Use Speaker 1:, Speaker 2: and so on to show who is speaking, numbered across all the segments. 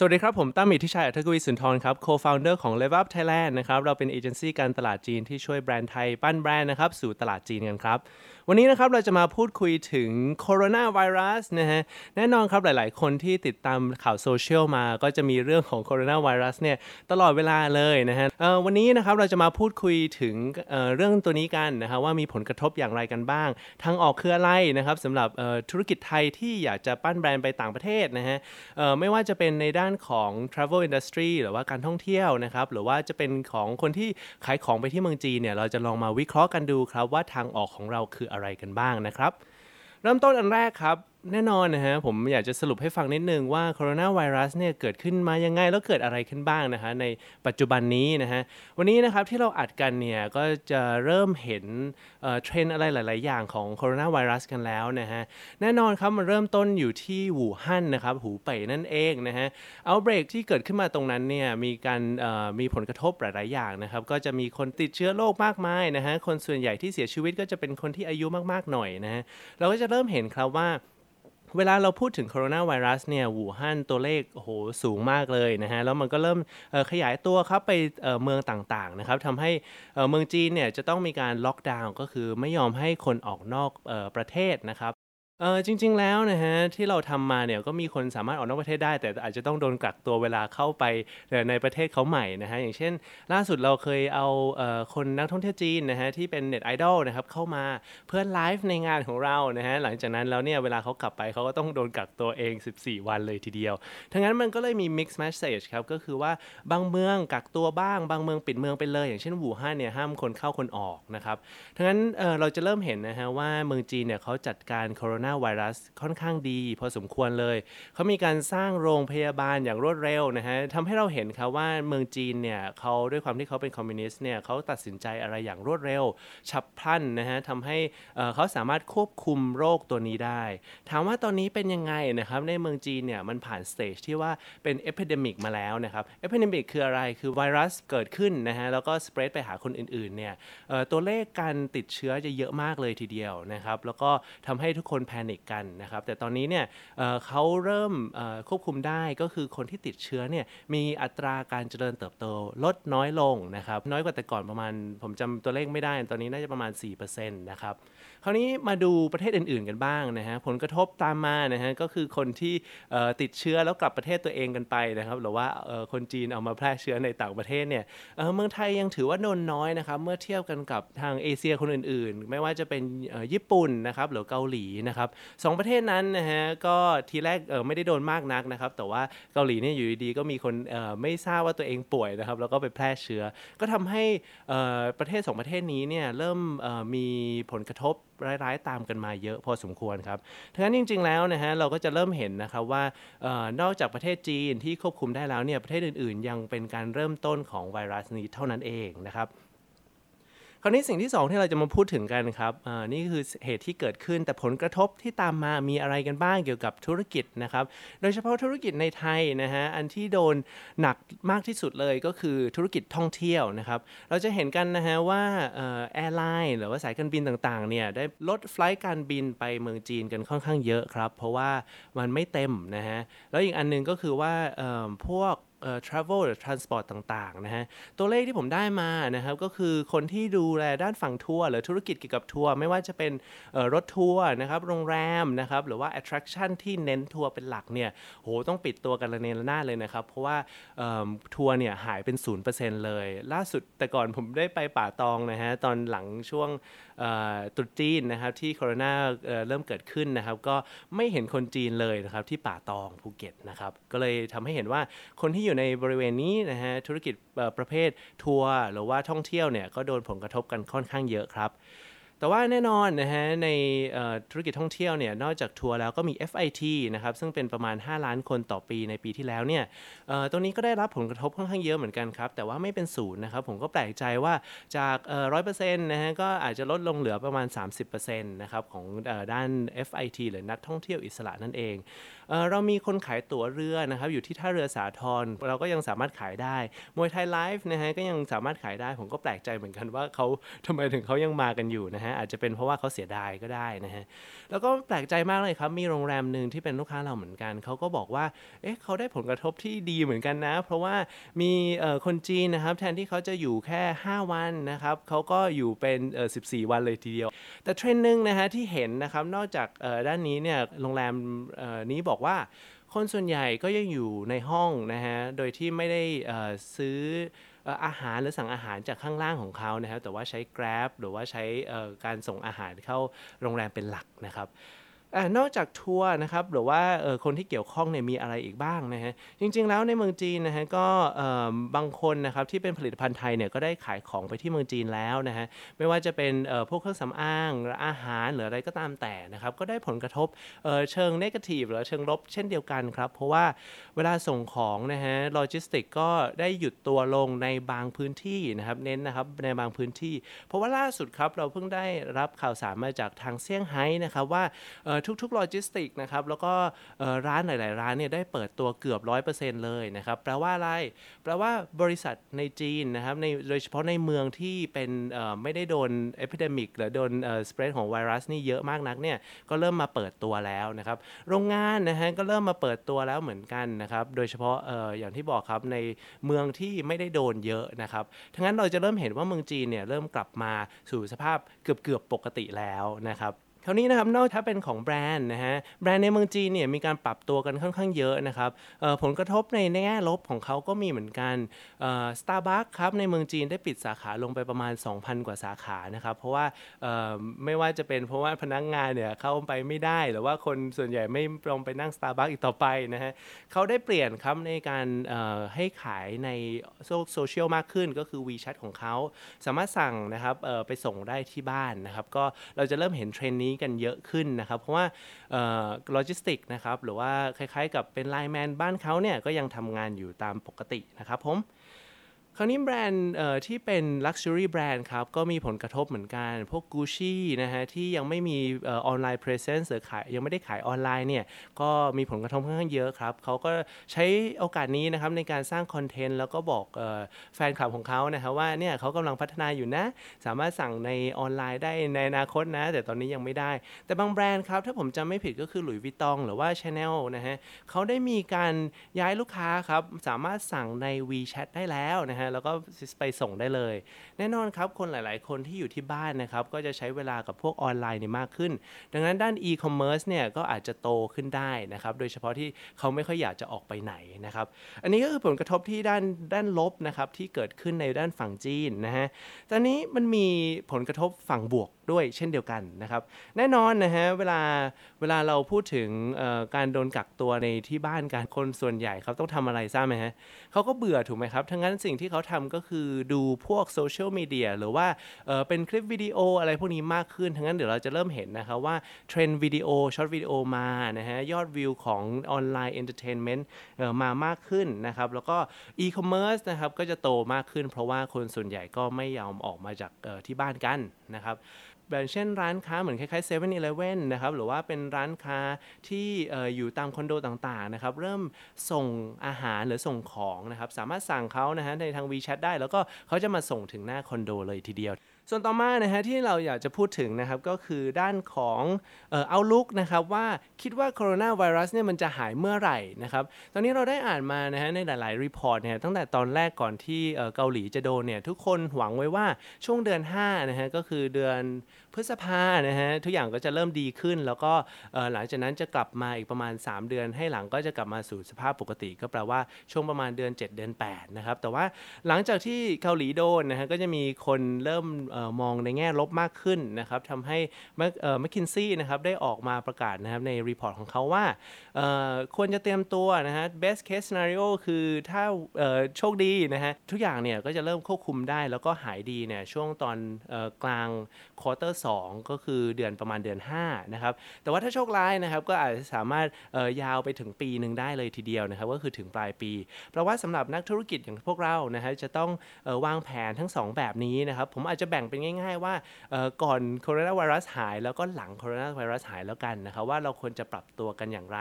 Speaker 1: สวัสดีครับ ผมตั้มมิทธิชัยอัธกวีสุนทรครับ co-founder ของ Level Up Thailand นะครับ เราเป็นเอเจนซี่การตลาดจีนที่ช่วยแบรนด์ไทย ปั้นแบรนด์นะครับ สู่ตลาดจีนกันครับ วันนี้นะครับเราจะมาพูดคุยถึงโคโรนาไวรัสนะฮะแน่นอนครับหลาย ๆ คนที่ติดตามข่าวโซเชียลมาก็จะมีเรื่องของโคโรนาไวรัสเนี่ยตลอดเวลาเลยนะฮะวันนี้นะครับเราจะมาพูดคุยถึงเเรื่องตัวนี้กันนะฮะว่ามีผลกระทบอย่างไรกันบ้าง ทางออกคืออะไรนะครับสำหรับธุรกิจไทยที่อยากจะปั้นแบรนด์ไปต่างประเทศนะฮะไม่ว่าจะเป็นในด้านของ travel industry หรือว่าการท่องเที่ยวนะครับหรือว่าจะเป็นของคนที่ขายของไปที่เมืองจีนเนี่ยเราจะลองมาวิเคราะห์กันดูครับว่าทางออกของเราคืออะไรไรกันบ้างนะครับ เริ่มต้นอันแรกครับ แน่นอนนะฮะผมอยากจะสรุปให้ฟังนิดนึงว่าโคโรนาไวรัสเนี่ยเกิดขึ้นมายังไง แล้วเกิดอะไรขึ้นบ้างนะฮะในปัจจุบันนี้นะฮะวันนี้นะครับที่เราอัดกันเนี่ยก็จะเริ่มเห็นเทรนด์อะไรหลาย ๆ อย่างของโคโรนาไวรัสกันแล้วนะฮะแน่นอนครับมันเริ่มต้นอยู่ที่อู่ฮั่นนะครับหูเป่ยนั่นเองนะฮะ outbreak ที่เกิดขึ้นมาตรงนั้นเนี่ยมีการมีผลกระทบหลาย ๆ อย่างนะครับก็จะมีคนติดเชื้อโรคมากมายนะฮะคนส่วนใหญ่ที่เสียชีวิตก็จะเป็นคนที่อายุมาก ๆ หน่อยนะฮะเราก็จะเริ่มเห็นครับว่า เวลาเราพูดถึงโคโรนาไวรัสเนี่ยหู่ฮั่นตัวเลขโอ้โหสูงมากเลยนะฮะแล้วมันก็เริ่มขยายตัวครับไปเมืองต่างๆนะครับทำให้เมืองจีนเนี่ยจะต้องมีการล็อกดาวน์ก็คือไม่ยอมให้คนออกนอกออประเทศนะครับ เออจริง ๆ แล้วนะฮะที่เราทำมาเนี่ยก็มีคนสามารถออกนอกประเทศได้ แต่อาจจะต้องโดนกักตัวเวลาเข้าไปในประเทศเขาใหม่นะฮะอย่างเช่น ล่าสุดเราเคยเอาเอ่อคนนักท่องเที่ยวจีนนะฮะที่เป็นเน็ตไอดอลนะครับเข้ามาเพื่อไลฟ์ในงานของเรานะฮะหลังจากนั้นแล้วเนี่ยเวลาเขากลับไปเขาก็ต้องโดนกักตัวเอง 14 วันเลยทีเดียวทั้งนั้นมันก็เลยมี mix message ครับก็คือว่าบางเมืองกักตัวบ้างบางเมืองปิดเมืองไปเลย อย่างเช่นวู่ฮั่นเนี่ยห้ามคนเข้าคนออกนะครับทั้งนั้นเออเราจะเริ่มเห็นนะฮะว่าเมืองจีนเนี่ยเขาจัดการโคโรนาไวรัสค่อนข้างดี พอสมควรเลย เขามีการสร้างโรงพยาบาลอย่างรวดเร็วนะฮะทำให้เราเห็นครับว่าเมืองจีนเนี่ยเขาด้วยความที่เขาเป็นคอมมิวนิสต์เนี่ยเขาตัดสินใจอะไรอย่างรวดเร็ว ฉับพลันนะฮะทำให้เเขาสามารถควบคุมโรคตัวนี้ได้ ถามว่าตอนนี้เป็นยังไงนะครับในเมืองจีนเนี่ยมันผ่าน stage ที่ว่าเป็น epidemic มาแล้วนะครับ epidemic คืออะไรคือไวรัสเกิดขึ้นนะฮะแล้วก็ spread ไปหาคนอื่นๆเนี่ยตัวเลขการติดเชื้อจะเยอะมากเลยทีเดียวนะครับแล้วก็ทำให้ทุกคน panic กันนะครับ แต่ตอนนี้เนี่ยเขาเริ่มควบคุมได้ก็คือคนที่ติดเชื้อเนี่ยมีอัตราการเจริญเติบโตลดน้อยลงนะครับ น้อยกว่าแต่ก่อนประมาณ ผมจำตัวเลขไม่ได้ ตอนนี้น่าจะประมาณ 4%นะครับ คราวนี้มาดูประเทศอื่นๆกันบ้างนะฮะผลกระทบตามมานะฮะก็คือคนที่ติดเชื้อแล้วกลับประเทศตัวเองกันไปนะครับหรือว่าคนจีนเอามาแพร่เชื้อในต่างประเทศเนี่ยเออเมืองไทยยังถือว่าโดนน้อยนะครับเมื่อเทียบกันกับทางเอเชียคนอื่นๆ ไม่ว่าจะเป็นญี่ปุ่นนะครับหรือเกาหลีนะครับสองประเทศนั้นนะฮะก็ทีแรกเออไม่ได้โดนมากนักนะครับ แต่ว่าเกาหลีเนี่ยอยู่ดีๆก็มีคนเออไม่ทราบว่าตัวเองป่วยนะครับ แล้วก็ไปแพร่เชื้อ ก็ทำให้เออประเทศสองประเทศนี้เนี่ยเริ่มเออมีผลกระทบร้ายๆตามกันมาเยอะพอสมควรครับทั้งนั้นจริง ๆแล้วนะฮะเราก็จะเริ่มเห็นนะครับว่าออนอกจากประเทศจีนที่ควบคุมได้แล้วเนี่ยประเทศอื่นๆ ยังเป็นการเริ่มต้นของไวรัสนี้เท่านั้นเองนะครับ คราวนี้สิ่งที่ 2 ที่เราจะมาพูดถึงกันครับอ่านี่คือเหตุที่เกิดขึ้นแต่ผลกระทบที่ตามมามีอะไรกันบ้างเกี่ยวกับธุรกิจนะครับ โดยเฉพาะธุรกิจในไทยนะฮะอันที่โดนหนักมากที่สุดเลยก็คือธุรกิจท่องเที่ยวนะครับ เราจะเห็นกันนะฮะว่า airline หรือว่าสายการบินต่างๆเนี่ยได้ลด flight การบินไปเมืองจีนกันค่อนข้างเยอะครับ เพราะว่ามันไม่เต็มนะฮะแล้วอีกอันหนึ่งก็คือว่าพวก เอ่อ travel หรือ transport ต่างๆนะฮะตัวเลขที่ผมได้มานะครับก็คือคนที่ดูแลด้านฝั่งทัวร์หรือธุรกิจเกี่ยวกับทัวร์ไม่ว่าจะเป็นเอ่อรถทัวร์นะครับโรงแรมนะครับหรือว่า attraction ที่เน้นทัวร์เป็นหลักเนี่ยโหต้องปิดตัวกันระเนระนาดเลยนะครับ เพราะว่าเอิ่มทัวร์เนี่ยหายเป็น 0%เลย ล่าสุดแต่ก่อนผมได้ไปป่าตองนะฮะตอนหลังช่วงเอ่อตรุษจีนนะครับที่โคโรนาเอ่อเริ่มเกิดขึ้นนะครับก็ไม่เห็นคนจีนเลยนะครับที่ป่าตองภูเก็ตนะครับก็เลยทำให้เห็นว่าคนที่อยู่ในบริเวณนี้นะฮะธุรกิจประเภททัวร์หรือว่าท่องเที่ยวเนี่ยก็โดนผลกระทบกันค่อนข้างเยอะครับ แต่ว่าแน่นอนนะฮะในธุรกิจท่องเที่ยวเนี่ยนอกจากทัวร์แล้วก็มี FIT นะครับซึ่งเป็นประมาณ 5 ล้านคนต่อปีในปีที่แล้วเนี่ยตรงนี้ก็ได้รับผลกระทบค่อนข้างเยอะเหมือนกันครับ แต่ว่าไม่เป็นศูนย์นะครับผมก็แปลกใจว่าจากร้อยเปอร์เซ็นต์นะฮะก็อาจจะลดลงเหลือประมาณ 30%นะครับของด้าน FIT หรือนักท่องเที่ยวอิสระนั่นเองเรามีคนขายตั๋วเรือนะครับอยู่ที่ท่าเรือสาทรเราก็ยังสามารถขายได้มวยไทยไลฟ์นะฮะก็ยังสามารถขายได้ผมก็แปลกใจเหมือนกันว่าเขาทำไมถึงเขายังมากันอยู่นะฮะอาจจะเป็นเพราะว่าเขาเสียดายก็ได้นะฮะแล้วก็แปลกใจมากเลยครับมีโรงแรมหนึ่งที่เป็นลูกค้าเราเหมือนกันเขาก็บอกว่าเอ๊ะเขาได้ผลกระทบที่ดีเหมือนกันนะ เพราะว่ามีคนจีนนะครับแทนที่เขาจะอยู่แค่ 5 วันนะครับเขาก็อยู่เป็น14 วันเลยทีเดียว แต่เทรนด์หนึ่งนะฮะที่เห็นนะครับนอกจากด้านนี้เนี่ยโรงแรมนี้บอกว่าคนส่วนใหญ่ก็ยังอยู่ในห้องนะฮะ โดยที่ไม่ได้ซื้อ อาหารหรือสั่งอาหารจากข้างล่างของเขานะครับแต่ว่าใช้ Grab หรือว่าใช้การส่งอาหารเข้าโรงแรมเป็นหลักนะครับ อนอกจากทัวร์นะครับหรือว่าคนที่เกี่ยวข้องเนี่ยมีอะไรอีกบ้างนะฮะจริง ๆ แล้วในเมืองจีนนะฮะก็บางคนนะครับที่เป็นผลิตภัณฑ์ไทยเนี่ยก็ได้ขายของไปที่เมืองจีนแล้วนะฮะไม่ว่าจะเป็นพวกเครื่องสำอางหรืออาหารหรืออะไรก็ตามแต่นะครับก็ได้ผลกระทบเชิงนกาทีฟหรือเชิงลบเช่นเดียวกันครับ เพราะว่าเวลาส่งของนะฮะโลจิสติกก็ได้หยุดตัวลงในบางพื้นที่นะครับเน้นนะครับในบางพื้นที่ เพราะว่าล่าสุดครับเราเพิ่งได้รับข่าวสารมาจากทางเซี่ยงไฮ้นะครับว่าทุกๆโลจิสติกนะครับแล้วก็ร้านหลาย ๆ ร้านเนี่ยได้เปิดตัวเกือบ 100%เลยนะครับแปลว่าอะไร แปลว่าบริษัทในจีนนะครับในโดยเฉพาะในเมืองที่เป็นไม่ได้โดน epidemic หรือโดน spread ของไวรัสนี่เยอะมากนักเนี่ยก็เริ่มมาเปิดตัวแล้วนะครับโรงงานนะฮะก็เริ่มมาเปิดตัวแล้วเหมือนกันนะครับโดยเฉพาะอออย่างที่บอกครับในเมืองที่ไม่ได้โดนเยอะนะครับทั้งนั้นเราจะเริ่มเห็นว่าเมืองจีนเนี่ยเริ่มกลับมาสู่สภาพเกือบๆปกติแล้วนะครับ คราวนี้นะครับนอกถ้าเป็นของแบรนด์นะฮะแบรนด์ในเมืองจีนเนี่ยมีการปรับตัวกันค่อนข้างเยอะนะครับผลกระทบในแง่ลบของเขาก็มีเหมือนกันสตาร์บัคครับในเมืองจีนได้ปิดสาขาลงไปประมาณ 2,000 กว่าสาขานะครับเพราะว่าไม่ว่าจะเป็นเพราะว่าพนักงานเนี่ยเข้าไปไม่ได้หรือว่าคนส่วนใหญ่ไม่ลงไปนั่งสตาร์บัคอีกต่อไปนะฮะเขาได้เปลี่ยนครับในการให้ขายในโซเชียลมากขึ้นก็คือ WeChat ของเขาสามารถสั่งนะครับไปส่งได้ที่บ้านนะครับก็เราจะเริ่มเห็นเทรนด์นี้กันเยอะขึ้นนะครับ เพราะว่าโลจิสติกนะครับหรือว่าคล้ายๆ กับเป็น LINE MAN บ้านเขาเนี่ยก็ยังทำงานอยู่ตามปกตินะครับผม คราวนี้แบรนด์ที่เป็น Luxury แบรนด์ครับ ก็มีผลกระทบเหมือนกัน พวก Gucci นะฮะ ที่ยังไม่มีออนไลน์ presence หรือขายยังไม่ได้ขายออนไลน์เนี่ย ก็มีผลกระทบค่อนข้างเยอะครับ เขาก็ใช้โอกาสนี้นะครับ ในการสร้างคอนเทนต์แล้วก็บอกแฟนคลับของเขานะครับว่าเนี่ยเขากำลังพัฒนาอยู่นะ สามารถสั่งในออนไลน์ได้ในอนาคตนะ แต่ตอนนี้ยังไม่ได้ แต่บางแบรนด์ครับ ถ้าผมจำไม่ผิดก็คือหลุยส์วิตตองหรือว่า Chanel นะฮะเขาได้มีการย้ายลูกค้าครับสามารถสั่งใน WeChat ได้แล้วนะฮะแล้วก็ไปส่งได้เลย แน่นอนครับคนหลายๆ คนที่อยู่ที่บ้านนะครับก็จะใช้เวลากับพวกออนไลน์นี่มากขึ้น ดังนั้นด้าน e-commerce เนี่ยก็อาจจะโตขึ้นได้นะครับโดยเฉพาะที่เขาไม่ค่อยอยากจะออกไปไหนนะครับอันนี้ก็คือผลกระทบที่ด้านด้านลบนะครับที่เกิดขึ้นในด้านฝั่งจีนนะฮะตอนนี้มันมีผลกระทบฝั่งบวกด้วยเช่นเดียวกันนะครับแน่นอนนะฮะเวลาเวลาเราพูดถึงการโดนกักตัวในที่บ้านการคนส่วนใหญ่เขาต้องทำอะไรทราบไหมฮะเขาก็เบื่อถูกไหมครับทั้งนั้นสิ่งที่เขาเขาทำก็คือดูพวก social media หรือว่าเป็นคลิปวิดีโออะไรพวกนี้มากขึ้น ทั้งนั้นเดี๋ยวเราจะเริ่มเห็นนะครับว่าเทรนด์วิดีโอ short video มานะฮะยอดวิวของ online entertainment มามากขึ้นนะครับแล้วก็อีคอมเมิร์ซนะครับก็จะโตมากขึ้น เพราะว่าคนส่วนใหญ่ก็ไม่ยอมออกมาจากที่บ้านกันนะครับ แบบเช่นร้านค้าเหมือนคล้ายๆ7-Eleven นะครับหรือว่าเป็นร้านค้าที่อยู่ตามคอนโดต่างๆนะครับเริ่มส่งอาหารหรือส่งของนะครับสามารถสั่งเขานะฮะในทาง WeChat ได้ แล้วก็เขาจะมาส่งถึงหน้าคอนโดเลยทีเดียว ส่วนต่อมานะฮะที่เราอยากจะพูดถึงนะครับก็คือด้านของ outlook นะครับว่าคิดว่าโคโรนาไวรัสเนี่ยมันจะหายเมื่อไหร่นะครับตอนนี้เราได้อ่านมานะฮะในหลาย ๆ report เนี่ยตั้งแต่ตอนแรกก่อนที่เกาหลีจะโดนเนี่ยทุกคนหวังไว้ว่าช่วงเดือน5นะฮะก็คือเดือนพฤษภานะฮะทุกอย่างก็จะเริ่มดีขึ้น แล้วก็หลังจากนั้นจะกลับมาอีกประมาณ 3 เดือน ให้หลังก็จะกลับมาสู่สภาพปกติ ก็แปลว่าช่วงประมาณเดือน 7 เดือน8นะครับแต่ว่าหลังจากที่เกาหลีโดนนะฮะก็จะมีคนเริ่มมองในแง่ลบมากขึ้นนะครับทำให้แมคคินซี่นะครับได้ออกมาประกาศนะครับในรีพอร์ตของเขาว่าควรจะเตรียมตัวนะฮะ best case scenario คือถ้าโชคดีนะฮะทุกอย่างเนี่ยก็จะเริ่มควบคุมได้แล้วก็หายดีเนี่ยช่วงตอนกลางควอเตอร์สก็คือเดือนประมาณเดือน5นะครับแต่ว่าถ้าโชคร้ายนะครับก็อาจจะสามารถยาวไปถึงปีหนึ่งได้เลยทีเดียวนะครับก็คือถึงปลายปี เพราะว่าสำหรับนักธุรกิจอย่างพวกเรานะฮะจะต้องวางแผนทั้ง 2 แบบนี้นะครับผมอาจจะแบ่งเป็นง่าย ๆ ว่าก่อนโคโรนาไวรัสหาย แล้วก็หลังโคโรนาไวรัสหายแล้วกันนะครับว่าเราควรจะปรับตัวกันอย่างไร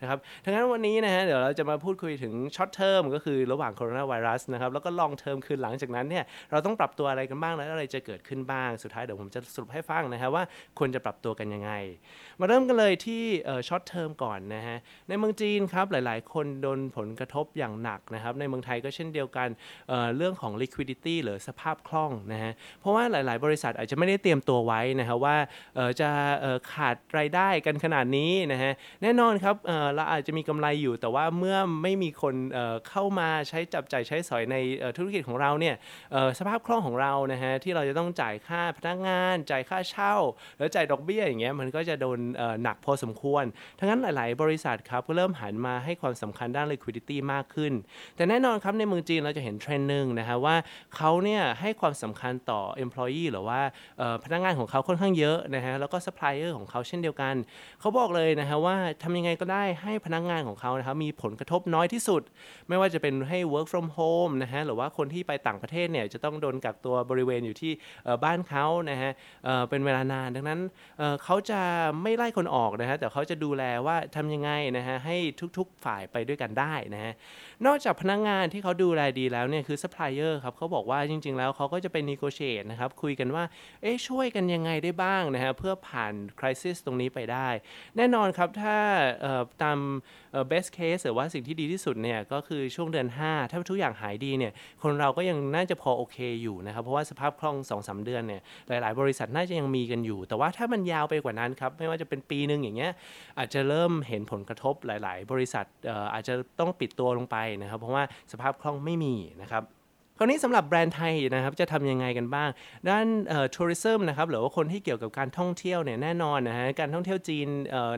Speaker 1: นะครับทั้งนั้นวันนี้นะฮะเดี๋ยวเราจะมาพูดคุยถึง short term ก็คือระหว่างโคโรนาไวรัสนะครับแล้วก็ long term คือหลังจากนั้นเนี่ยเราต้องปรับตัวอะไรกันบ้างแล้วอะไรจะเกิดขึ้นบ้างสุดท้ายเดี๋ยวผมจะสรุปให้ฟังนะครับว่าควรจะปรับตัวกันยังไง มาเริ่มกันเลยที่ short term ก่อนนะฮะในเมืองจีนครับหลาย ๆ คนโดนผลกระทบอย่างหนักนะครับในเมืองไทยก็เช่นเดียวกันเรื่องของ liquidity หรือสภาพคล่องนะฮะเพราะว่าหลาย ๆ บริษัทอาจจะไม่ได้เตรียมตัวไว้นะครับว่าจะขาดรายได้กันขนาดนี้นะฮะแน่นอนครับเราอาจจะมีกำไรอยู่แต่ว่าเมื่อไม่มีคนเข้ามาใช้จับจ่ายใช้สอยในธุรกิจของเราเนี่ยสภาพคล่องของเรานะฮะที่เราจะต้องจ่ายค่าพนักงาน จ่ายค่าเช่า แล้วจ่ายดอกเบี้ยอย่างเงี้ยมันก็จะโดนหนักพอสมควร ทั้งนั้นหลาย ๆ บริษัทครับก็เริ่มหันมาให้ความสำคัญด้าน liquidity มากขึ้น แต่แน่นอนครับในเมืองจีนเราจะเห็นเทรนด์หนึ่งนะฮะว่าเขาเนี่ยให้ความสำคัญต่อ employee หรือว่าพนักงานของเขาค่อนข้างเยอะนะฮะแล้วก็ supplier ของเขาเช่นเดียวกัน เขาบอกเลยนะฮะว่าทำยังไงก็ได้ให้พนักงานของเขานะครับมีผลกระทบน้อยที่สุด ไม่ว่าจะเป็นให้ work from home นะฮะหรือว่าคนที่ไปต่างประเทศเนี่ยจะต้องโดนกักตัวบริเวณอยู่ที่บ้านเขานะฮะเป็นเวลานานดังนั้นเขาจะไม่ไล่คนออกนะฮะแต่เขาจะดูแลว่าทำยังไงนะฮะให้ทุกๆฝ่ายไปด้วยกันได้นะฮะนอกจากพนักงานที่เขาดูแลดีแล้วเนี่ยคือซัพพลายเออร์ครับเขาบอกว่าจริง ๆ แล้วเขาก็จะเป็นนะครับ คุยกันว่า เอ๊ะช่วยกันยังไงได้บ้างนะฮะเพื่อผ่านคริสิสตรงนี้ไปได้ แน่นอนครับถ้าตาม best case หรือว่าสิ่งที่ดีที่สุดเนี่ยก็คือช่วงเดือน 5 ถ้าทุกอย่างหายดีเนี่ยคนเราก็ยังน่าจะพอโอเคอยู่นะครับ เพราะว่าสภาพคล่อง2อสเดือนเนี่ยหลาย ๆ บริษัทน่าจะยังมีกันอยู่ แต่ว่าถ้ามันยาวไปกว่านั้นครับไม่ว่าจะเป็นปีหนึ่งอย่างเงี้ยอาจจะเริ่มเห็นผลกระทบหลาย ๆ บริษัทอาจจะต้องปิดตัวลงไปนะครับ เพราะว่าสภาพคล่องไม่มีนะครับ คราวนี้สำหรับแบรนด์ไทยนะครับจะทำยังไงกันบ้าง ด้าน tourism นะครับหรือว่าคนที่เกี่ยวกับการท่องเที่ยวเนี่ยแน่นอนนะฮะการท่องเที่ยวจีน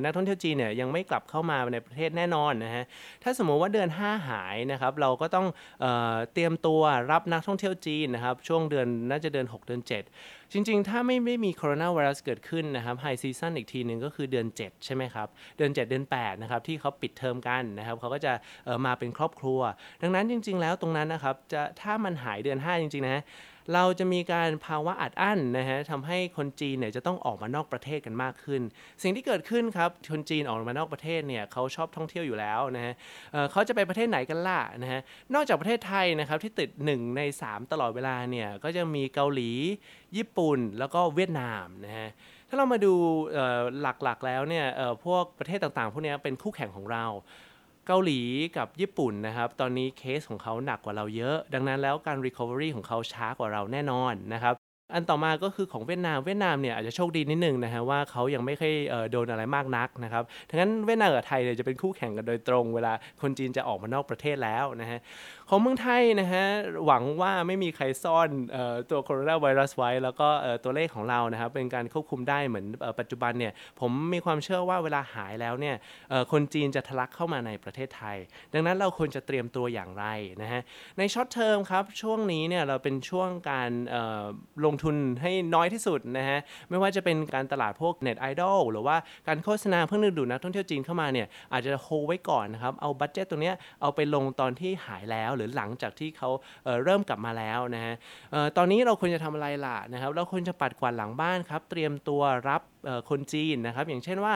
Speaker 1: นักท่องเที่ยวจีนเนี่ยยังไม่กลับเข้ามาในประเทศแน่นอนนะฮะถ้าสมมติว่าเดือน 5 หายนะครับเราก็ต้องเอเตรียมตัวรับนักท่องเที่ยวจีนนะครับช่วงเดือนน่าจะเดือน 6 เดือน 7จริงๆ ถ้าไม่ไม่มีโคโรนาไวรัสเกิดขึ้นนะครับ high season อีกทีหนึ่งก็คือเดือน 7 ใช่ไหมครับ เดือน 7 เดือน8นะครับที่เขาปิดเทอมกันนะครับเขาก็จะมาเป็นครอบครัว ดังนั้นจริง ๆ แล้วตรงนั้นนะครับจะถ้ามันหายเดือน 5 จริงๆนะ เราจะมีการภาวะอัดอั้นนะฮะทำให้คนจีนเนี่ยจะต้องออกมานอกประเทศกันมากขึ้น สิ่งที่เกิดขึ้นครับคนจีนออกมานอกประเทศเนี่ยเขาชอบท่องเที่ยวอยู่แล้วนะฮะเเขาจะไปประเทศไหนกันล่ะนะฮะนอกจากประเทศไทยนะครับที่ติด 1 ใน 3 ตลอดเวลาเนี่ยก็จะมีเกาหลี ญี่ปุ่นแล้วก็เวียดนามนะฮะถ้าเรามาดูหลักๆแล้วเนี่ยพวกประเทศต่างๆ พวกนี้เป็นคู่แข่งของเรา เกาหลีกับญี่ปุ่นนะครับ ตอนนี้เคสของเขาหนักกว่าเราเยอะ ดังนั้นแล้วการ recovery ของเขาช้ากว่าเราแน่นอนนะครับ อันต่อมาก็คือของเวียดนามเวียดนามเนี่ยอาจจะโชคดีนิดนึงนะฮะว่าเขายังไม่เคยโดนอะไรมากนักนะครับทั้งนั้นเวียดนามกับไทยเนี่ยจะเป็นคู่แข่งกันโดยตรง เวลาคนจีนจะออกมานอกประเทศแล้วนะฮะของเมืองไทยนะฮะหวังว่าไม่มีใครซ่อนตัวโคโรนาไวรัสไว้ แล้วก็ตัวเลขของเรานะครับเป็นการควบคุมได้เหมือนปัจจุบันเนี่ยผมมีความเชื่อว่าเวลาหายแล้วเนี่ยคนจีนจะทะลักเข้ามาในประเทศไทย ดังนั้นเราควรจะเตรียมตัวอย่างไรนะฮะใน short term ครับช่วงนี้เนี่ยเราเป็นช่วงการลงทุนให้น้อยที่สุดนะฮะไม่ว่าจะเป็นการตลาดพวกเน็ตไอดอลหรือว่าการโฆษณาเพื่อดึงดูดนักท่องเที่ยวจีนเข้ามาเนี่ยอาจจะโฮไว้ก่อนนะครับเอา budget ตรงนี้เอาไปลงตอนที่หายแล้วหรือหลังจากที่เขาเริ่มกลับมาแล้วนะฮะตอนนี้เราควรจะทำอะไรล่ะนะครับเราควรจะปัดกวาดหลังบ้านครับเตรียมตัวรับ คนจีนนะครับ อย่างเช่นว่า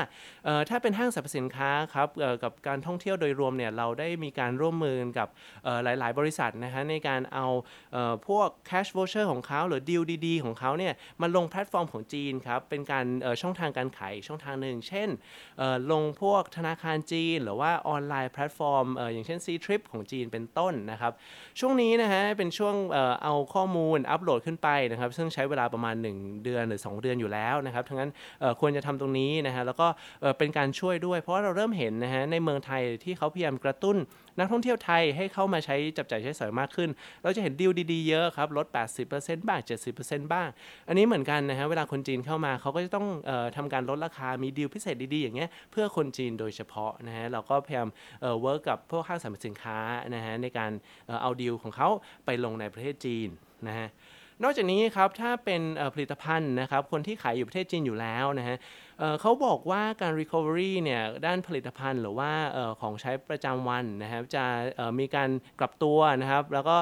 Speaker 1: ถ้าเป็นห้างสรรพสินค้าครับกับการท่องเที่ยวโดยรวมเนี่ยเราได้มีการร่วมมือกับหลาย ๆ บริษัทนะฮะในการเอาพวก cash voucher ของเขาหรือดีลดีๆ ของเขาเนี่ยมาลงแพลตฟอร์มของจีนครับเป็นการช่องทางการขายช่องทางหนึ่ง เช่นลงพวกธนาคารจีน หรือว่าออนไลน์แพลตฟอร์มอย่างเช่น C Trip ของจีนเป็นต้นนะครับช่วงนี้นะฮะเป็นช่วงเอาข้อมูลอัปโหลดขึ้นไปนะครับซึ่งใช้เวลาประมาณ 1 เดือนหรือ 2 เดือนอยู่แล้วนะครับทั้งนั้นควรจะทำตรงนี้นะฮะแล้วก็เป็นการช่วยด้วย เพราะาเราเริ่มเห็นนะฮะในเมืองไทยที่เขาพยายามกระตุ้นนักท่องเที่ยวไทยให้เข้ามาใช้จับจ่ายใช้สอยมากขึ้น เราจะเห็นดีลดีๆเยอะครับลด 80%บ้าง 70%บ้าง อันนี้เหมือนกันนะฮะเวลาคนจีนเข้ามาเขาก็จะต้องออทำการลดราคามีดีลพิเศษดีๆ อย่างเงี้ยเพื่อคนจีนโดยเฉพาะนะฮะเราก็พยายามเวิร์กกับพวกห้างสรรพสินค้านะฮะในการเอาดีลของเขาไปลงในประเทศจีนนะฮะ นอกจากนี้ครับถ้าเป็นผลิตภัณฑ์นะครับคนที่ขายอยู่ประเทศจีนอยู่แล้วนะฮะ เขาบอกว่าการ recovery เนี่ยด้านผลิตภัณฑ์หรือว่าของใช้ประจำวันนะครับจะมีการกลับตัวนะครับ แล้วก็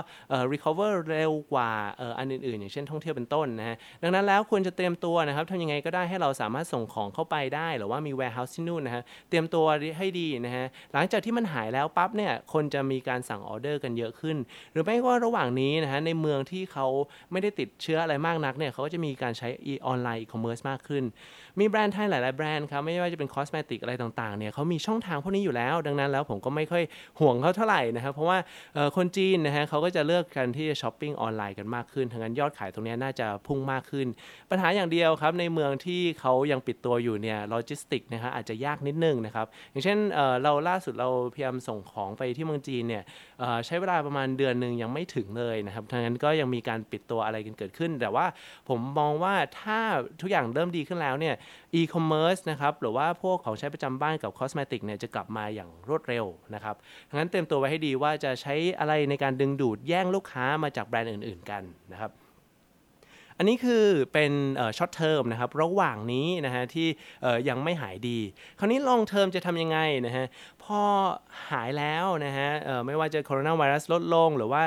Speaker 1: recover เร็วกว่าอันอื่นๆ อย่างเช่นท่องเที่ยวเป็นต้นนะฮะดังนั้นแล้วควรจะเตรียมตัวนะครับทำยังไงก็ได้ให้เราสามารถส่งของเข้าไปได้ หรือว่ามี warehouse ที่นู่นนะฮะเตรียมตัวให้ดีนะฮะหลังจากที่มันหายแล้วปั๊บเนี่ยคนจะมีการสั่งออเดอร์กันเยอะขึ้น หรือไม่ก็ระหว่างนี้นะฮะในเมืองที่เขาไม่ได้ติดเชื้ออะไรมากนักเนี่ยเขาก็จะมีการใช้ออนไลน์อีคอมเมิร์ซมากขึ้น มีแบรนด์ไทยหลาย ๆ แบรนด์ครับไม่ว่าจะเป็น cosmetic อะไรต่าง ๆ เนี่ยเขามีช่องทางพวกนี้อยู่แล้ว ดังนั้นแล้วผมก็ไม่ค่อยห่วงเขาเท่าไหร่นะครับ เพราะว่าคนจีนนะฮะเขาก็จะเลือกกันที่จะช้อปปิ้งออนไลน์กันมากขึ้นทั้งนั้นยอดขายตรงนี้น่าจะพุ่งมากขึ้น ปัญหาอย่างเดียวครับในเมืองที่เขายังปิดตัวอยู่เนี่ยโลจิสติกนะฮะอาจจะยากนิดนึงนะครับอย่างเช่นเราล่าสุดเราพยายามส่งของไปที่เมืองจีนเนี่ยใช้เวลาประมาณเดือนหนึ่งยังไม่ถึงเลยนะครับทั้งนั้นก็ยังมีการปิดตัวอะไรกันเกิดขึ้น แต่ว่าผมมองว่าถ้าทุกอย่างเริ่มดีขึ้นแล้วเนี่ยอีคอมเมิร์ซนะครับหรือว่าพวกของใช้ประจำบ้านกับ cosmetic เนี่ยจะกลับมาอย่างรวดเร็วนะครับดังนั้นเตรียมตัวไว้ให้ดีว่าจะใช้อะไรในการดึงดูดแย่งลูกค้ามาจากแบรนด์อื่น ๆ กันนะครับอันนี้คือเป็น short term นะครับระหว่างนี้นะฮะที่ยังไม่หายดี คราวนี้ long term จะทำยังไงนะฮะพอหายแล้วนะฮะไม่ว่าจะโคโรนาไวรัสลดลง หรือว่า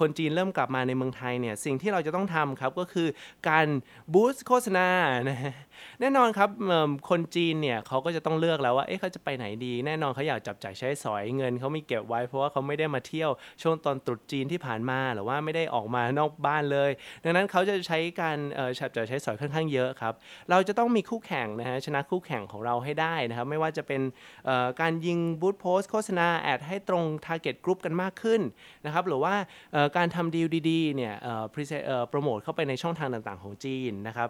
Speaker 1: คนจีนเริ่มกลับมาในเมืองไทยเนี่ยสิ่งที่เราจะต้องทำครับก็คือการ boost โฆษณานะฮะแน่นอนครับคนจีนเนี่ยเขาก็จะต้องเลือกแล้วว่าเอ๊ะเขาจะไปไหนดี แน่นอนเขาอยากจับจ่ายใช้สอยเงินเขาไม่เก็บไว้เพราะว่าเขาไม่ได้มาเที่ยวช่วงตอนตรุษจีนที่ผ่านมาหรือว่าไม่ได้ออกมานอกบ้านเลย ดังนั้นเขาจะใช้การจับจ่ายใช้สอยค่อนข้างเยอะครับเราจะต้องมีคู่แข่งนะฮะชนะคู่แข่งของเราให้ได้นะครับไม่ว่าจะเป็นการยิงบูธโพสโฆษณาแอดให้ตรงทาร์เก็ตกลุ่มกันมากขึ้นนะครับหรือว่าการทำดีลดีๆเนี่ยโปรโมทเข้าไปในช่องทางต่างๆของจีนนะครับ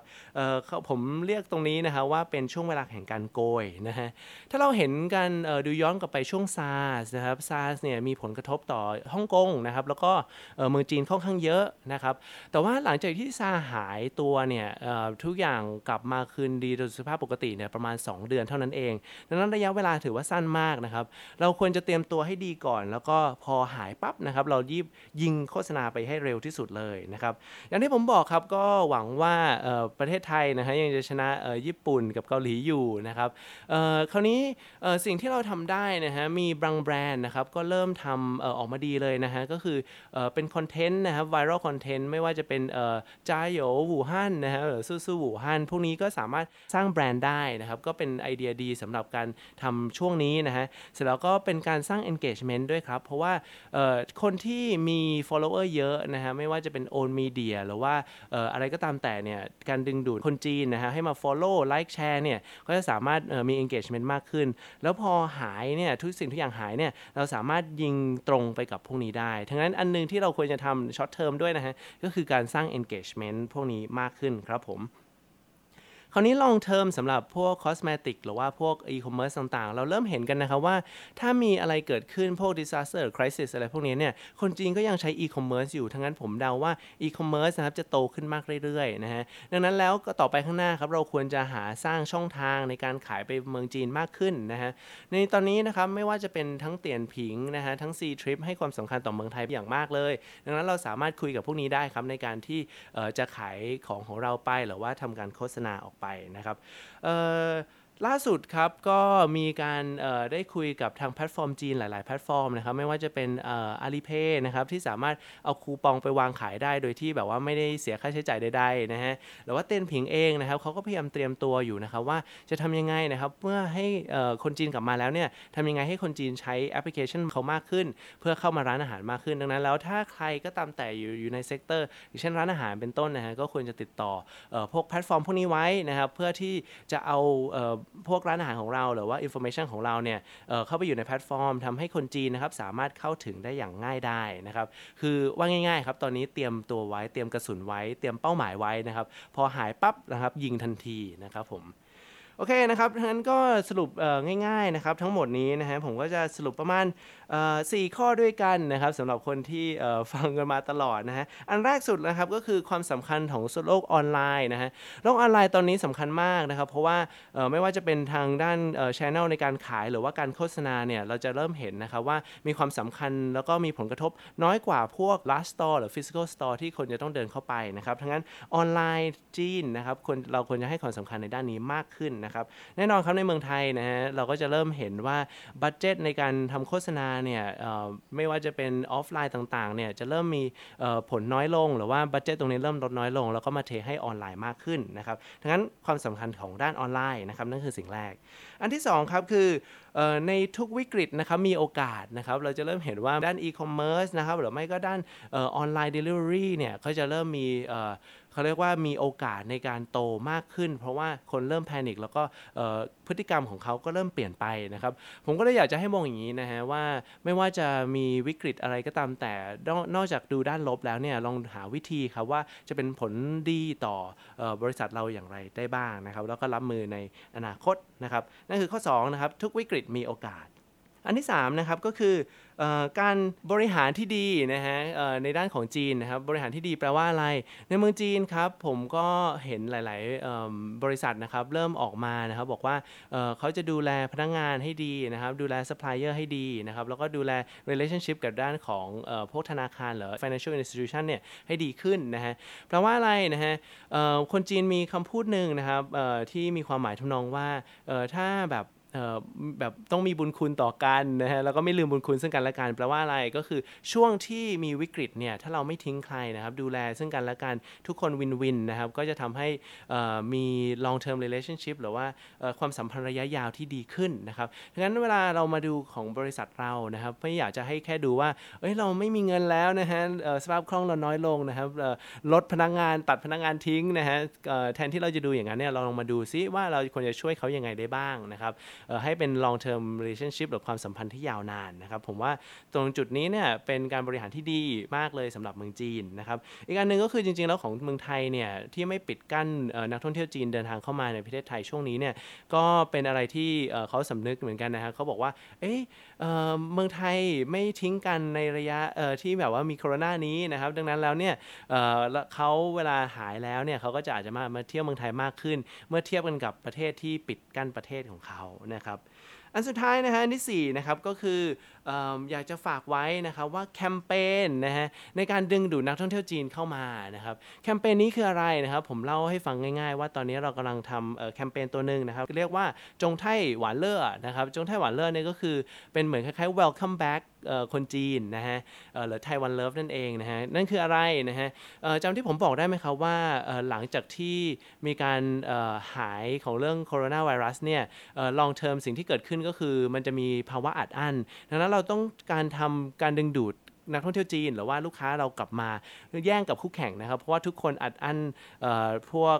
Speaker 1: ผมเรียกยกตรงนี้นะครับว่าเป็นช่วงเวลาแห่งการโกยนะฮะถ้าเราเห็นกันดูย้อนกลับไปช่วงซาร์สนะครับซาร์สเนี่ยมีผลกระทบต่อฮ่องกงนะครับแล้วก็เมืองจีนค่อนข้างเยอะนะครับแต่ว่าหลังจากที่ซาหายตัวเนี่ยทุกอย่างกลับมาคืนดีโดยสภาพปกติเนี่ยประมาณ 2 เดือนเท่านั้นเอง ดังนั้นระยะเวลาถือว่าสั้นมากนะครับเราควรจะเตรียมตัวให้ดีก่อน แล้วก็พอหายปั๊บนะครับเรายีบยิงโฆษณาไปให้เร็วที่สุดเลยนะครับอย่างที่ผมบอกครับก็หวังว่าประเทศไทยนะฮะยังจะชนะญี่ปุ่นกับเกาหลีอยู่นะครับคราวนี้สิ่งที่เราทำได้นะฮะมีบางแบรนด์นะครับก็เริ่มทำออกมาดีเลยนะฮะก็คือเป็นคอนเทนต์นะครับไวรัลคอนเทนต์ไม่ว่าจะเป็นจ้าโยหูฮั่นนะฮะหรือซูซูหูฮั่นพวกนี้ก็สามารถสร้างแบรนด์ได้นะครับก็เป็นไอเดียดีสำหรับการทำช่วงนี้นะฮะเสร็จแล้วก็เป็นการสร้าง engagement ด้วยครับ เพราะว่าคนที่มี follower เยอะนะฮะไม่ว่าจะเป็น own media หรือว่าอะไรก็ตามแต่เนี่ยการดึงดูดคนจีนนะฮะให้มา follow like share เนี่ยก็จะสามารถมี engagement มากขึ้น แล้วพอหายเนี่ยทุกสิ่งทุกอย่างหายเนี่ยเราสามารถยิงตรงไปกับพวกนี้ได้ ทั้งนั้นอันนึงที่เราควรจะทำ short term ด้วยนะฮะก็คือการสร้าง engagement พวกนี้มากขึ้นครับผม ราวนี้ long term สำหรับพวก cosmetic หรือว่าพวก e-commerce ต่างๆ เราเริ่มเห็นกันนะครับว่า ถ้ามีอะไรเกิดขึ้นพวก disaster crisis อะไรพวกนี้เนี่ยคนจีนก็ยังใช้ e-commerce อยู่ ทั้งนั้นผมเดาว่า e-commerce นะครับจะโตขึ้นมากเรื่อยๆนะฮะดังนั้นแล้วก็ต่อไปข้างหน้าครับเราควรจะหาสร้างช่องทางในการขายไปเมืองจีนมากขึ้นนะฮะในตอนนี้นะครับไม่ว่าจะเป็นทั้งเตียนผิงนะฮะทั้ง C trip ให้ความสำคัญต่อเมืองไทยอย่างมากเลย ดังนั้นเราสามารถคุยกับพวกนี้ได้ครับในการที่จะขายของของเราไปหรือว่าทำการโฆษณาออกไปนะครับ ล่าสุดครับก็มีการได้คุยกับทางแพลตฟอร์มจีนหลาย ๆ แพลตฟอร์มนะครับไม่ว่าจะเป็น Alipay นะครับที่สามารถเอาคูปองไปวางขายได้ โดยที่แบบว่าไม่ได้เสียค่าใช้จ่ายใด ๆ นะฮะหรือว่าเตี่ยนผิงเองนะครับเขาก็พยายามเตรียมตัวอยู่นะครับว่าจะทำยังไงนะครับเมื่อให้คนจีนกลับมาแล้วเนี่ยทำยังไงให้คนจีนใช้แอปพลิเคชันเขามากขึ้น เพื่อเข้ามาร้านอาหารมากขึ้น ดังนั้นแล้วถ้าใครก็ตามแต่อยู่อยู่ใน sector อย่างเช่นร้านอาหารเป็นต้นนะฮะก็ควรจะติดต่อพวกแพลตฟอร์มพวกนี้ไว้นะครับเพื่อที่จะเอาพวกร้านอาหารของเราหรือว่า information ของเราเนี่ยเข้าไปอยู่ในแพลตฟอร์มทำให้คนจีนนะครับสามารถเข้าถึงได้อย่างง่ายได้นะครับคือว่าง่ายๆครับตอนนี้เตรียมตัวไว้เตรียมกระสุนไว้ เตรียมเป้าหมายไว้นะครับพอหายปั๊บนะครับยิงทันทีนะครับผม โอเคนะครับงั้นก็สรุปง่ายๆนะครับทั้งหมดนี้นะฮะผมก็จะสรุปประมาณสี่ข้อด้วยกันนะครับสำหรับคนที่ฟังกันมาตลอดนะฮะอันแรกสุดนะครับก็คือความสำคัญของโลกออนไลน์นะฮะโลกออนไลน์ตอนนี้สำคัญมากนะครับ เพราะว่าไม่ว่าจะเป็นทางด้านช่องในการขายหรือว่าการโฆษณาเนี่ยเราจะเริ่มเห็นนะครับว่ามีความสำคัญแล้วก็มีผลกระทบน้อยกว่าพวก last store หรือ physical store ที่คนจะต้องเดินเข้าไปนะครับทั้งนั้นออนไลน์จีนนะครับเราควรจะให้ความสำคัญในด้านนี้มากขึ้นนะครับ แน่นอนครับในเมืองไทยนะฮะเราก็จะเริ่มเห็นว่าbudget ในการทำโฆษณาเนี่ยไม่ว่าจะเป็นออฟไลน์ต่างๆเนี่ยจะเริ่มมีผลน้อยลง หรือว่า budget ตรงนี้เริ่มลดน้อยลง แล้วก็มาเทให้ออนไลน์มากขึ้นนะครับดังนั้นความสำคัญของด้านออนไลน์นะครับนั่นคือสิ่งแรก อันที่2ครับคือในทุกวิกฤตนะครับมีโอกาสนะครับเราจะเริ่มเห็นว่าด้านอีคอมเมิร์ซนะครับหรือไม่ก็ด้านออนไลน์เดลิเวอรี่เนี่ยเขาจะเริ่มมี เขาเรียกว่ามีโอกาสในการโตมากขึ้น เพราะว่าคนเริ่ม panic แล้วก็พฤติกรรมของเขาก็เริ่มเปลี่ยนไปนะครับ ผมก็เลยอยากจะให้มองอย่างนี้นะฮะว่าไม่ว่าจะมีวิกฤตอะไรก็ตามแต่นอกจากดูด้านลบแล้วเนี่ยลองหาวิธีครับว่าจะเป็นผลดีต่อบริษัทเราอย่างไรได้บ้างนะครับ แล้วก็รับมือในอนาคตนะครับนั่นคือข้อ2นะครับทุกวิกฤตมีโอกาส อันที่3นะครับก็คือการบริหารที่ดีนะฮะในด้านของจีนนะครับบริหารที่ดีแปลว่าอะไร ในเมืองจีนครับผมก็เห็นหลาย ๆ บริษัทนะครับเริ่มออกมานะครับบอกว่าเขาจะดูแลพนักงานให้ดีนะครับดูแลซัพพลายเออร์ให้ดีนะครับแล้วก็ดูแล relationship กับด้านของพวกธนาคารหรือ financial institution เนี่ยให้ดีขึ้นนะฮะแปลว่าอะไรนะฮะคนจีนมีคำพูดหนึ่งนะครับที่มีความหมายทำนองว่าถ้าแบบ แบบต้องมีบุญคุณต่อกันนะฮะแล้วก็ไม่ลืมบุญคุณซึ่งกันและกันแปลว่าอะไรก็คือช่วงที่มีวิกฤตเนี่ยถ้าเราไม่ทิ้งใครนะครับ ดูแลซึ่งกันและกันทุกคนวินวินนะครับ ก็จะทำให้มี long term relationship หรือว่าความสัมพันธ์ระยะยาวที่ดีขึ้นนะครับดังนั้นเวลาเรามาดูของบริษัทเรานะครับไม่อยากจะให้แค่ดูว่าเอ้ยเราไม่มีเงินแล้วนะฮะสภาพคล่องเราน้อยลงนะครับลดพนักงานตัดพนักงานทิ้งนะฮะแทนที่เราจะดูอย่างนั้นเนี่ยเราลองมาดูซิว่าเราควรจะช่วยเขายังไงได้บ้างนะครับให้เป็น long term relationship หรือความสัมพันธ์ที่ยาวนานนะครับ ผมว่าตรงจุดนี้เนี่ยเป็นการบริหารที่ดีมากเลยสำหรับเมืองจีนนะครับอีกอันหนึ่งก็คือจริงๆแล้วของเมืองไทยเนี่ยที่ไม่ปิดกั้นนักท่องเที่ยวจีนเดินทางเข้ามาในประเทศไทยช่วงนี้เนี่ยก็เป็นอะไรที่เขาสำนึกเหมือนกันนะครับเขาบอกว่าเอ๊ะเมืองไทยไม่ทิ้งกันในระยะที่แบบว่ามีโควิดนี้นะครับดังนั้นแล้วเนี่ยเขาเวลาหายแล้วเนี่ยเขาก็จะอาจจะมามาเที่ยวเมืองไทยมากขึ้น เมื่อเทียบกันกับประเทศที่ปิดกั้นประเทศของเขานะครับอันสุดท้ายนะฮะอันที่4นะครับก็คืออยากจะฝากไว้นะครับว่าแคมเปญนะฮะในการดึงดูดนักท่องเที่ยวจีนเข้ามานะครับแคมเปญนี้คืออะไรนะครับผมเล่าให้ฟังง่ายๆ ว่าตอนนี้เรากำลังทำแคมเปญตัวหนึ่งนะครับเรียกว่าจงไทหวานเล่อนะครับจงไทหวานเล่อเนี่ยก็คือเป็นเหมือนคล้ายๆ welcome back คนจีนนะฮะหรือไทวันเลิฟนั่นเองนะฮะนั่นคืออะไรนะฮะจำที่ผมบอกได้ไหมครับว่าหลังจากที่มีการหายของเรื่องโคโรนาไวรัสเนี่ยlong term สิ่งที่เกิดขึ้นก็คือ มันจะมีภาวะอัดอั้นดังนั้นเราต้องการทำการดึงดูด นักท่องเที่ยวจีน หรือว่าลูกค้าเรากลับมาแย่งกับคู่แข่งนะครับ เพราะว่าทุกคนอัดอั้นพวก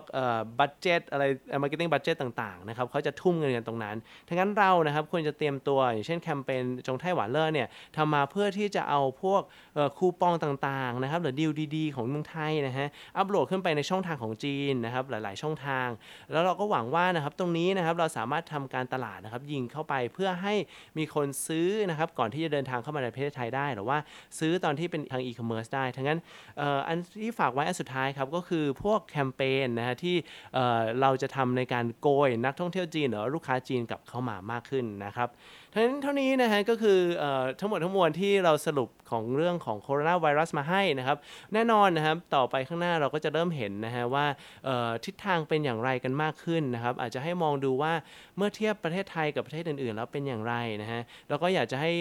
Speaker 1: budget อะไร marketing budget ต่างๆนะครับเขาจะทุ่มเงินกันตรงนั้นทั้งนั้นเรานะครับควรจะเตรียมตัวอย่างเช่นแคมเปญจงไท่หวานเล่อเนี่ยทำมาเพื่อที่จะเอาพวกคูปองต่างๆนะครับหรือดีลดีๆ ของเมืองไทยนะฮะอัปโหลดขึ้นไปในช่องทางของจีนนะครับหลายๆ ช่องทาง แล้วเราก็หวังว่านะครับตรงนี้นะครับเราสามารถทำการตลาดนะครับยิงเข้าไปเพื่อให้มีคนซื้อนะครับก่อนที่จะเดินทางเข้ามาในประเทศไทยได้หรือว่าซื้อตอนที่เป็นทางอีคอมเมิร์ซได้ ทั้งนั้นอันที่ฝากไว้อันสุดท้ายครับ ก็คือพวกแคมเปญนะฮะที่เราจะทำในการโกยนักท่องเที่ยวจีนหรือลูกค้าจีนกลับเข้ามามากขึ้นนะครับทั้งนั้เท่านี้นะฮะก็คือทั้งหมดทั้งมวลที่เราสรุปของเรื่องของโคโรนาไวรัสมาให้นะครับแน่นอนนะครับต่อไปข้างหน้าเราก็จะเริ่มเห็นนะฮะว่าทิศทางเป็นอย่างไรกันมากขึ้นนะครับอาจจะให้มองดูว่าเมื่อเทียบประเทศไทยกับประเทศอื่นๆ แล้วเป็นอย่างไรนะฮะแล้วก็อยากจะให้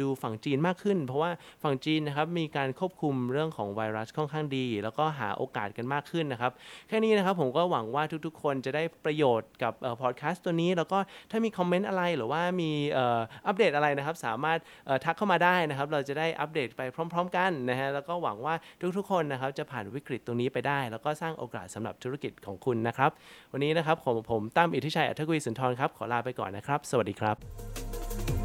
Speaker 1: ดูฝั่งจีนมากขึ้น เพราะว่าฝั่งจีนนะครับมีการควบคุมเรื่องของไวรัสค่อนข้างดี แล้วก็หาโอกาสกันมากขึ้นนะครับแค่นี้นะครับผมก็หวังว่าทุกๆ คนจะได้ประโยชน์กับพอดแคสต์ตัวนี้ แล้วก็ถ้ามีคอมเมนต์อะไรหรือว่ามีอัอัปเดตอะไรนะครับ สามารถทักเข้ามาได้นะครับ เราจะได้อัปเดตไปพร้อม ๆ กันนะฮะแล้วก็หวังว่าทุกๆคนนะครับจะผ่านวิกฤตตรงนี้ไปได้ แล้วก็สร้างโอกาสสำหรับธุรกิจของคุณนะครับ วันนี้นะครับผมผมตั้มอิทธิชัยอัธกุลสุนทรครับขอลาไปก่อนนะครับ สวัสดีครับ